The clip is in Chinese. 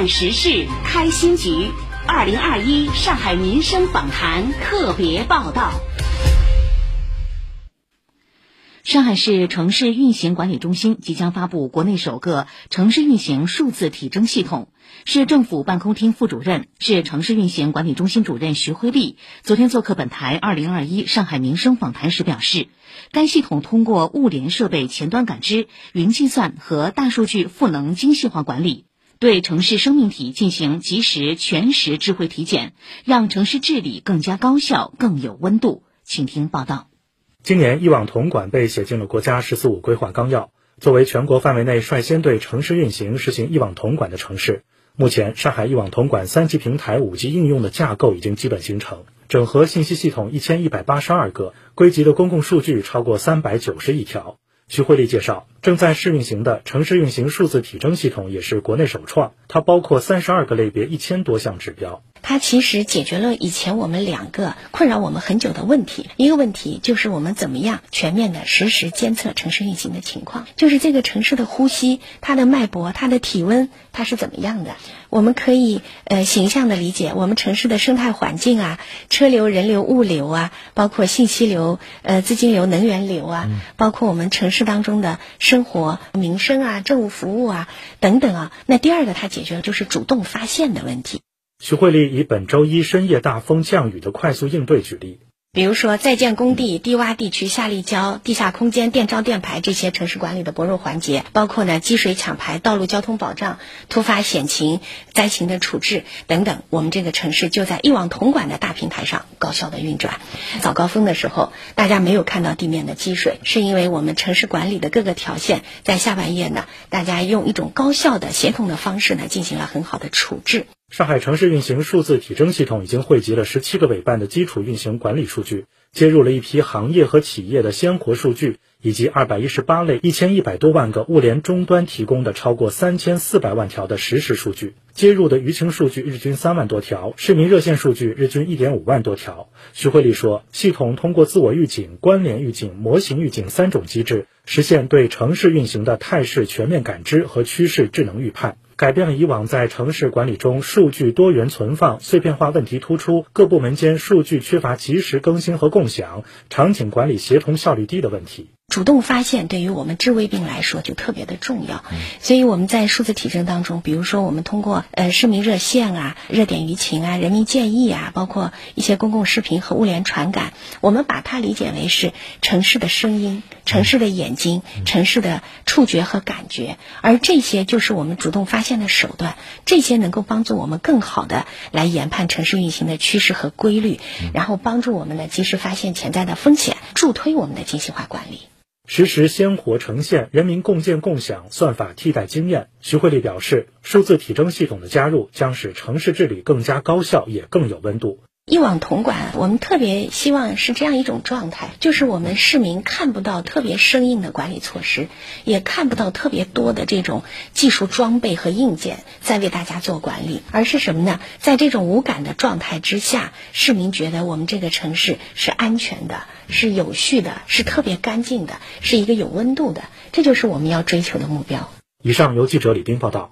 看时事，开新局。二零二一上海民生访谈特别报道。上海市城市运行管理中心即将发布国内首个城市运行数字体征系统。市政府办公厅副主任、市城市运行管理中心主任徐辉丽昨天做客本台二零二一上海民生访谈时表示，该系统通过物联设备前端感知、云计算和大数据赋能精细化管理，对城市生命体进行及时、全时智慧体检，让城市治理更加高效、更有温度。请听报道。今年，一网统管被写进了国家“十四五”规划纲要。作为全国范围内率先对城市运行实行一网统管的城市，目前上海一网统管三级平台五 G 应用的架构已经基本形成，整合信息系统一千一百八十二个，归集的公共数据超过三百九十亿条。徐慧丽介绍，正在试运行的城市运行数字体征系统也是国内首创，它包括三十二个类别，一千多项指标。它其实解决了以前我们两个困扰我们很久的问题。一个问题就是我们怎么样全面的实时监测城市运行的情况，就是这个城市的呼吸、它的脉搏、它的体温，它是怎么样的？我们可以呃形象的理解我们城市的生态环境啊，车流、人流、物流啊，包括信息流、呃资金流、能源流啊，包括我们城市当中的生活、民生啊、政务服务啊等等啊。那第二个，它解决了就是主动发现的问题。徐慧丽以本周一深夜大风降雨的快速应对举例。比如说，在建工地、低洼地区下立交、地下空间、电招电排这些城市管理的薄弱环节，包括呢积水抢排、道路交通保障、突发险情、灾情的处置等等，我们这个城市就在一网统管的大平台上高效的运转。早高峰的时候，大家没有看到地面的积水，是因为我们城市管理的各个条线在下半夜呢，大家用一种高效的协同的方式呢，进行了很好的处置。上海城市运行数字体征系统已经汇集了十七个委办的基础运行管理数据，接入了一批行业和企业的鲜活数据，以及二百一十八类一千一百多万个物联终端提供的超过三千四百万条的实时数据。接入的舆情数据日均三万多条，市民热线数据日均一点五万多条。徐慧丽说，系统通过自我预警、关联预警、模型预警三种机制，实现对城市运行的态势全面感知和趋势智能预判。改变了以往在城市管理中数据多元存放、碎片化问题突出、各部门间数据缺乏及时更新和共享、场景管理协同效率低的问题。主动发现对于我们治未病来说就特别的重要，所以我们在数字体征当中，比如说我们通过呃市民热线啊、热点舆情啊、人民建议啊，包括一些公共视频和物联传感，我们把它理解为是城市的声音、城市的眼睛、城市的触觉和感觉，而这些就是我们主动发现的手段，这些能够帮助我们更好的来研判城市运行的趋势和规律，然后帮助我们呢及时发现潜在的风险，助推我们的精细化管理。实时鲜活呈现，人民共建共享，算法替代经验。徐慧丽表示，数字体征系统的加入将使城市治理更加高效，也更有温度。一网统管，我们特别希望是这样一种状态，就是我们市民看不到特别生硬的管理措施，也看不到特别多的这种技术装备和硬件在为大家做管理，而是什么呢？在这种无感的状态之下，市民觉得我们这个城市是安全的，是有序的，是特别干净的，是一个有温度的，这就是我们要追求的目标。以上由记者李斌报道。